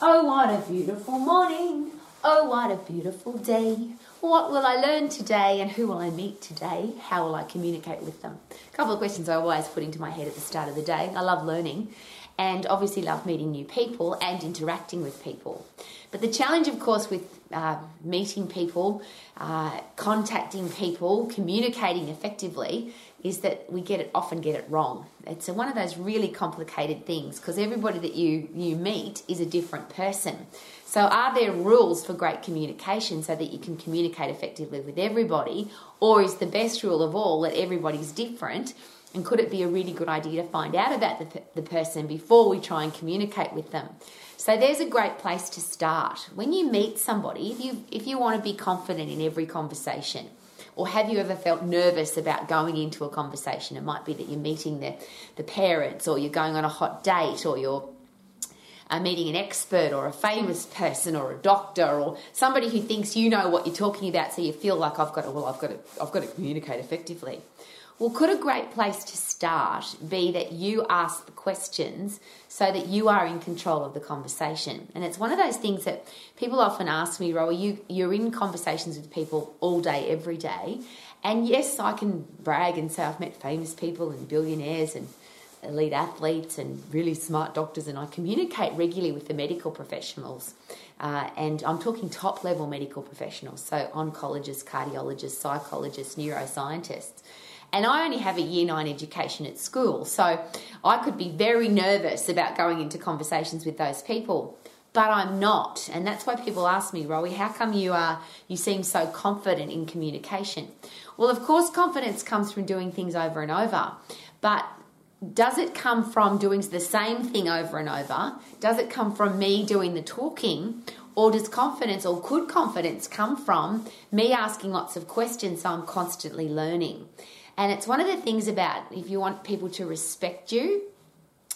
Oh, what a beautiful morning. Oh, what a beautiful day. What will I learn today and who will I meet today? How will I communicate with them? A couple of questions I always put into my head at the start of the day. I love learning and obviously love meeting new people and interacting with people. But the challenge, of course, with uh, meeting people, uh, contacting people, communicating effectively is that we get it often get it wrong. It's one of those really complicated things because everybody that you you meet is a different person. So are there rules for great communication so that you can communicate effectively with everybody or is the best rule of all that everybody's different? And could it be a really good idea to find out about the, the person before we try and communicate with them? So there's a great place to start. When you meet somebody, if you if you want to be confident in every conversation, or have you ever felt nervous about going into a conversation? It might be that you're meeting the, the parents, or you're going on a hot date, or you're uh, meeting an expert, or a famous person, or a doctor, or somebody who thinks you know what you're talking about, so you feel like I've got to, well, I've got to, I've got to communicate effectively. Well, could a great place to start be that you ask the questions so that you are in control of the conversation? And it's one of those things that people often ask me, Rowie, you, you're in conversations with people all day, every day. And yes, I can brag and say I've met famous people and billionaires and elite athletes and really smart doctors, and I communicate regularly with the medical professionals. Uh, and I'm talking top level medical professionals, so oncologists, cardiologists, psychologists, neuroscientists. And I only have a year nine education at school, so I could be very nervous about going into conversations with those people. But I'm not, and that's why people ask me, Rowie, how come you are? You seem so confident in communication. Well, of course, confidence comes from doing things over and over, but does it come from doing the same thing over and over? Does it come from me doing the talking? Or does confidence or could confidence come from me asking lots of questions so I'm constantly learning? And it's one of the things about if you want people to respect you,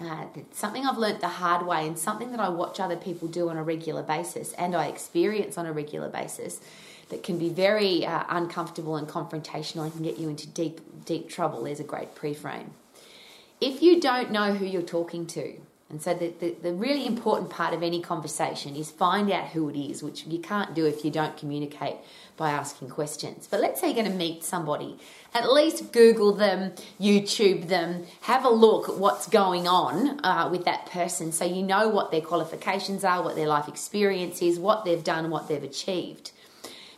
uh, something I've learnt the hard way and something that I watch other people do on a regular basis and I experience on a regular basis that can be very uh, uncomfortable and confrontational and can get you into deep, deep trouble. There's a great pre-frame. If you don't know who you're talking to, and so the, the, the, really important part of any conversation is find out who it is, which you can't do if you don't communicate by asking questions. But let's say you're going to meet somebody. At least Google them, YouTube them, have a look at what's going on uh, with that person so you know what their qualifications are, what their life experience is, what they've done, what they've achieved.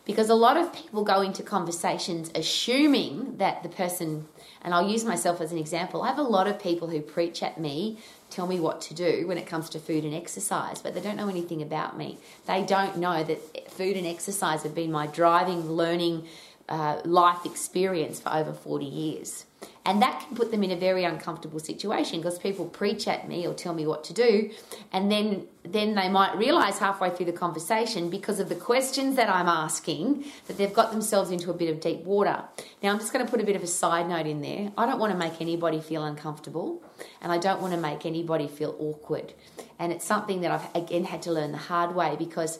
Because a lot of people go into conversations assuming that the person, and I'll use myself as an example, I have a lot of people who preach at me tell me what to do when it comes to food and exercise, but they don't know anything about me. They don't know that food and exercise have been my driving, learning, uh, life experience for over 40 years. And that can put them in a very uncomfortable situation because people preach at me or tell me what to do, and then then they might realize halfway through the conversation because of the questions that I'm asking that they've got themselves into a bit of deep water. Now I'm just going to put a bit of a side note in there. I don't want to make anybody feel uncomfortable, and I don't want to make anybody feel awkward. And it's something that I've again had to learn the hard way because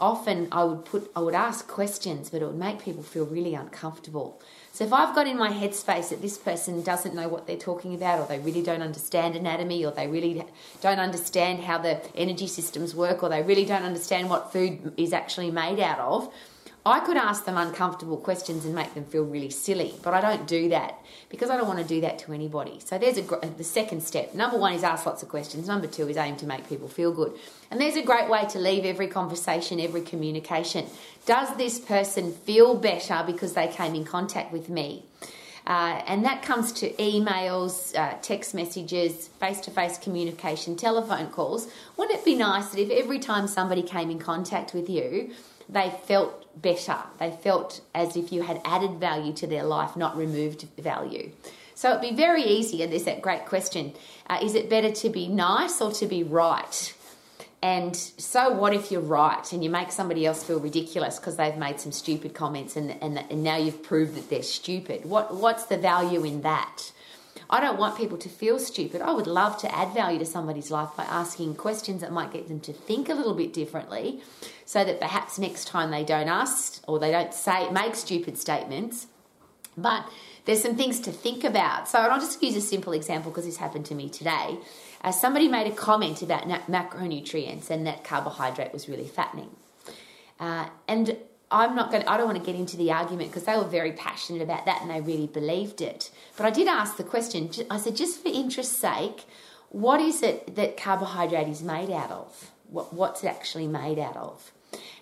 often I would put I would ask questions, but it would make people feel really uncomfortable. So if I've got in my headspace that this person doesn't know what they're talking about, or they really don't understand anatomy, or they really don't understand how the energy systems work, or they really don't understand what food is actually made out of, I could ask them uncomfortable questions and make them feel really silly, but I don't do that because I don't want to do that to anybody. So there's a the second step. Number one is ask lots of questions. Number two is aim to make people feel good. And there's a great way to leave every conversation, every communication. Does this person feel better because they came in contact with me? Uh, and that comes to emails, uh, text messages, face to face communication, telephone calls. Wouldn't it be nice that if every time somebody came in contact with you, they felt better. They felt as if you had added value to their life, not removed value. So it'd be very easy, and there's that great question uh, is it better to be nice or to be right? And so, what if you're right and you make somebody else feel ridiculous because they've made some stupid comments and, and, and now you've proved that they're stupid? What, what's the value in that? I don't want people to feel stupid. I would love to add value to somebody's life by asking questions that might get them to think a little bit differently so that perhaps next time they don't ask or they don't say make stupid statements. But there's some things to think about. So I'll just use a simple example because this happened to me today. Uh, somebody made a comment about macronutrients and that carbohydrate was really fattening. Uh, and I'm not going. I don't want to get into the argument because they were very passionate about that and they really believed it. But I did ask the question. I said, just for interest's sake, what is it that carbohydrate is made out of? What, what's it actually made out of?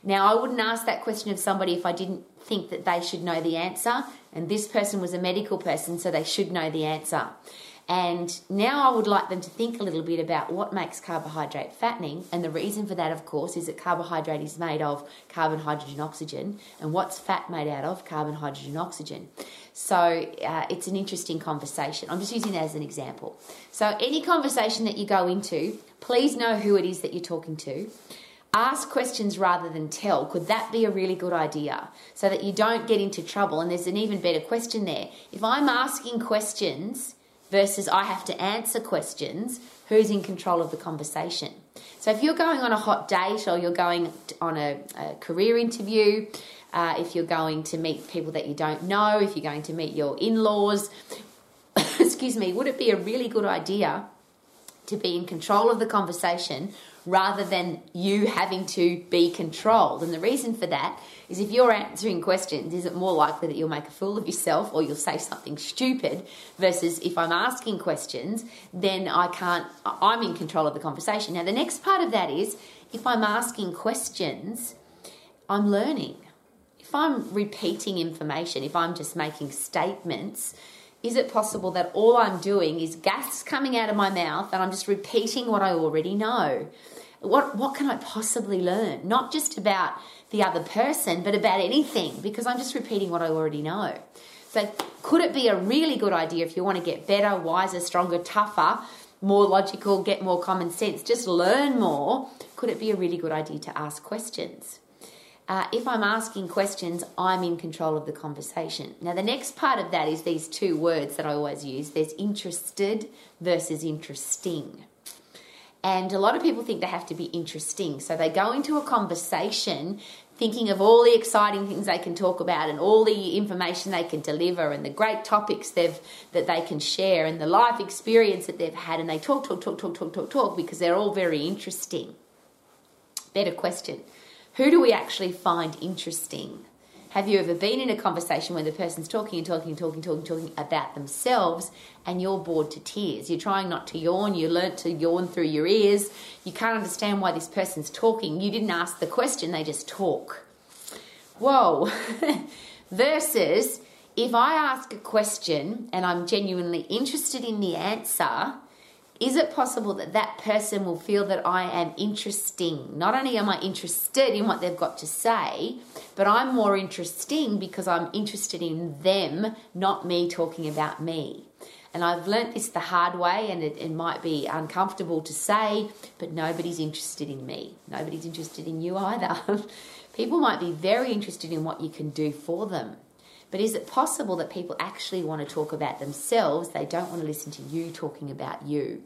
Now, I wouldn't ask that question of somebody if I didn't think that they should know the answer. And this person was a medical person, so they should know the answer. And now I would like them to think a little bit about what makes carbohydrate fattening. And the reason for that, of course, is that carbohydrate is made of carbon, hydrogen, oxygen. And what's fat made out of? Carbon, hydrogen, oxygen. So uh, it's an interesting conversation. I'm just using that as an example. So, any conversation that you go into, please know who it is that you're talking to. Ask questions rather than tell. Could that be a really good idea? So that you don't get into trouble. And there's an even better question there. If I'm asking questions, versus I have to answer questions, who's in control of the conversation? So if you're going on a hot date or you're going on a, a career interview, uh, if you're going to meet people that you don't know, if you're going to meet your in laws, excuse me, would it be a really good idea to be in control of the conversation rather than you having to be controlled. And the reason for that is if you're answering questions, is it more likely that you'll make a fool of yourself or you'll say something stupid versus if I'm asking questions, then I can't, I'm in control of the conversation. Now, the next part of that is if I'm asking questions, I'm learning. If I'm repeating information, if I'm just making statements, is it possible that all I'm doing is gas coming out of my mouth and I'm just repeating what I already know? what what can I possibly learn? Not just about the other person, but about anything, because I'm just repeating what I already know. So, could it be a really good idea if you want to get better, wiser, stronger, tougher, more logical, get more common sense, just learn more? Could it be a really good idea to ask questions? Uh, if I'm asking questions, I'm in control of the conversation. Now, the next part of that is these two words that I always use there's interested versus interesting. And a lot of people think they have to be interesting. So they go into a conversation thinking of all the exciting things they can talk about and all the information they can deliver and the great topics they've that they can share and the life experience that they've had and they talk talk talk talk talk talk talk because they're all very interesting. Better question. Who do we actually find interesting? Have you ever been in a conversation where the person's talking and talking and talking, and talking, talking about themselves and you're bored to tears? You're trying not to yawn, you learnt to yawn through your ears, you can't understand why this person's talking, you didn't ask the question, they just talk. Whoa. Versus if I ask a question and I'm genuinely interested in the answer, is it possible that that person will feel that I am interesting? Not only am I interested in what they've got to say, but I'm more interesting because I'm interested in them, not me talking about me. And I've learnt this the hard way, and it, it might be uncomfortable to say, but nobody's interested in me. Nobody's interested in you either. People might be very interested in what you can do for them. But is it possible that people actually want to talk about themselves? They don't want to listen to you talking about you.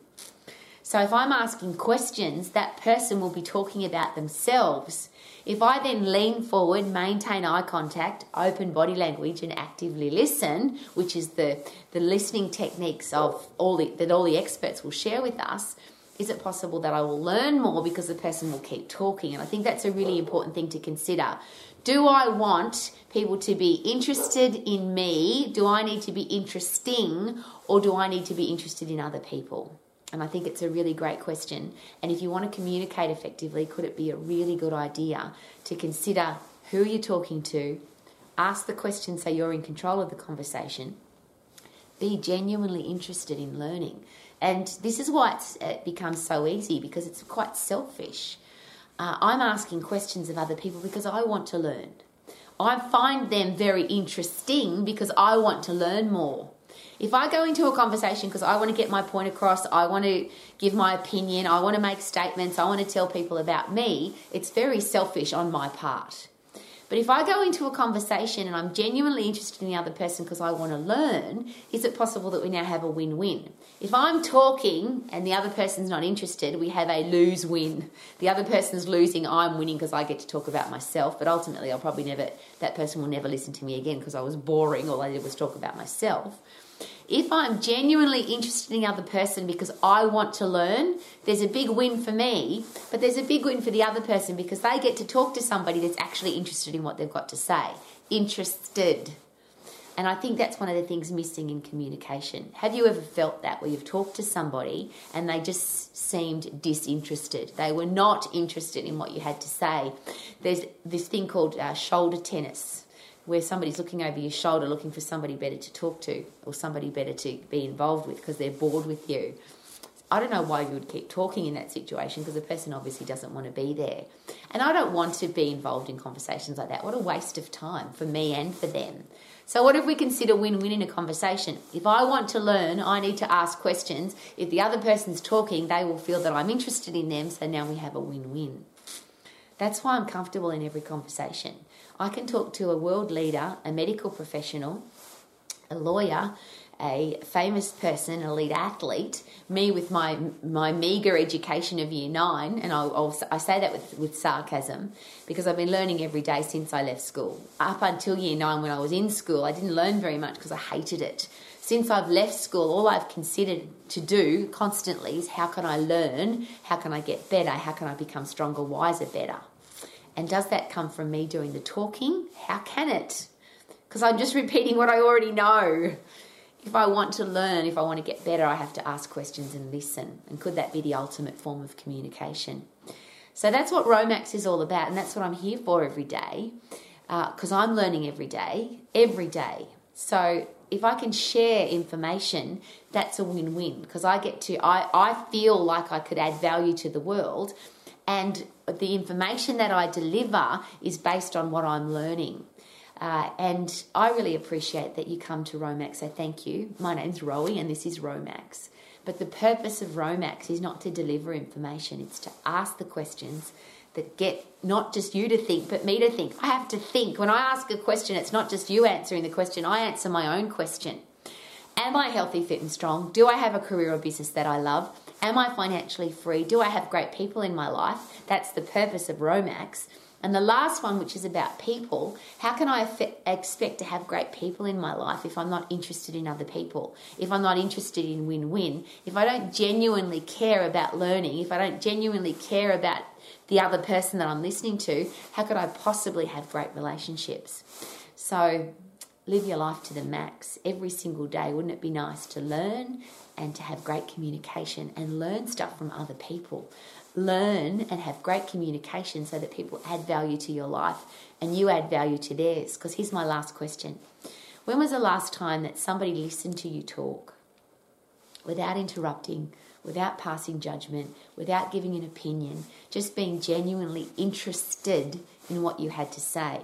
So if I'm asking questions, that person will be talking about themselves. If I then lean forward, maintain eye contact, open body language, and actively listen, which is the, the listening techniques of all the, that all the experts will share with us, is it possible that I will learn more because the person will keep talking? And I think that's a really important thing to consider. Do I want people to be interested in me? Do I need to be interesting or do I need to be interested in other people? And I think it's a really great question. And if you want to communicate effectively, could it be a really good idea to consider who you're talking to, ask the question so you're in control of the conversation, be genuinely interested in learning. And this is why it becomes so easy because it's quite selfish. Uh, I'm asking questions of other people because I want to learn. I find them very interesting because I want to learn more. If I go into a conversation because I want to get my point across, I want to give my opinion, I want to make statements, I want to tell people about me, it's very selfish on my part. But if I go into a conversation and I'm genuinely interested in the other person because I want to learn, is it possible that we now have a win win? If I'm talking and the other person's not interested, we have a lose win. The other person's losing, I'm winning because I get to talk about myself, but ultimately I'll probably never, that person will never listen to me again because I was boring. All I did was talk about myself. If I'm genuinely interested in the other person because I want to learn, there's a big win for me, but there's a big win for the other person because they get to talk to somebody that's actually interested in what they've got to say. Interested. And I think that's one of the things missing in communication. Have you ever felt that where you've talked to somebody and they just seemed disinterested? They were not interested in what you had to say. There's this thing called uh, shoulder tennis where somebody's looking over your shoulder looking for somebody better to talk to or somebody better to be involved with because they're bored with you. I don't know why you would keep talking in that situation because the person obviously doesn't want to be there. And I don't want to be involved in conversations like that. What a waste of time for me and for them. So, what if we consider win win in a conversation? If I want to learn, I need to ask questions. If the other person's talking, they will feel that I'm interested in them. So now we have a win win. That's why I'm comfortable in every conversation. I can talk to a world leader, a medical professional, a lawyer, a famous person, an elite athlete, me with my my meager education of year nine, and I'll, I'll, i say that with, with sarcasm because I've been learning every day since I left school. Up until year nine, when I was in school, I didn't learn very much because I hated it. Since I've left school, all I've considered to do constantly is how can I learn? How can I get better? How can I become stronger, wiser, better? And does that come from me doing the talking? How can it? Because I'm just repeating what I already know if I want to learn, if I want to get better, I have to ask questions and listen. And could that be the ultimate form of communication? So that's what Romax is all about, and that's what I'm here for every day because uh, I'm learning every day, every day. So if I can share information, that's a win win because I get to, I, I feel like I could add value to the world, and the information that I deliver is based on what I'm learning. Uh, and I really appreciate that you come to Romax. So thank you. My name's Rowie, and this is Romax. But the purpose of Romax is not to deliver information, it's to ask the questions that get not just you to think, but me to think. I have to think. When I ask a question, it's not just you answering the question, I answer my own question. Am I healthy, fit, and strong? Do I have a career or business that I love? Am I financially free? Do I have great people in my life? That's the purpose of Romax. And the last one, which is about people, how can I expect to have great people in my life if I'm not interested in other people? If I'm not interested in win win? If I don't genuinely care about learning? If I don't genuinely care about the other person that I'm listening to, how could I possibly have great relationships? So, live your life to the max every single day. Wouldn't it be nice to learn and to have great communication and learn stuff from other people? learn and have great communication so that people add value to your life and you add value to theirs. Because here's my last question When was the last time that somebody listened to you talk without interrupting, without passing judgment, without giving an opinion, just being genuinely interested in what you had to say?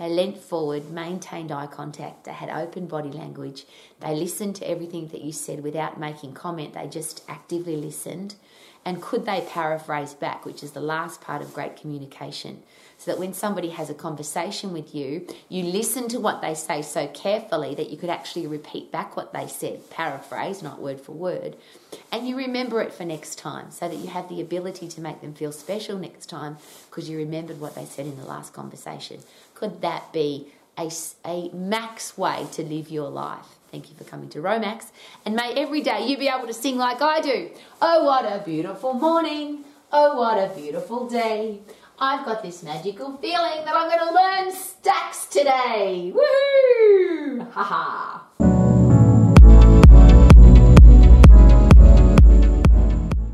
They leant forward, maintained eye contact, they had open body language, they listened to everything that you said without making comment, they just actively listened and could they paraphrase back, which is the last part of great communication? So that when somebody has a conversation with you, you listen to what they say so carefully that you could actually repeat back what they said, paraphrase, not word for word, and you remember it for next time so that you have the ability to make them feel special next time because you remembered what they said in the last conversation. Could that be a, a max way to live your life? Thank you for coming to Romax. And may every day you be able to sing like I do. Oh, what a beautiful morning. Oh, what a beautiful day. I've got this magical feeling that I'm going to learn stacks today. Woohoo! Ha ha.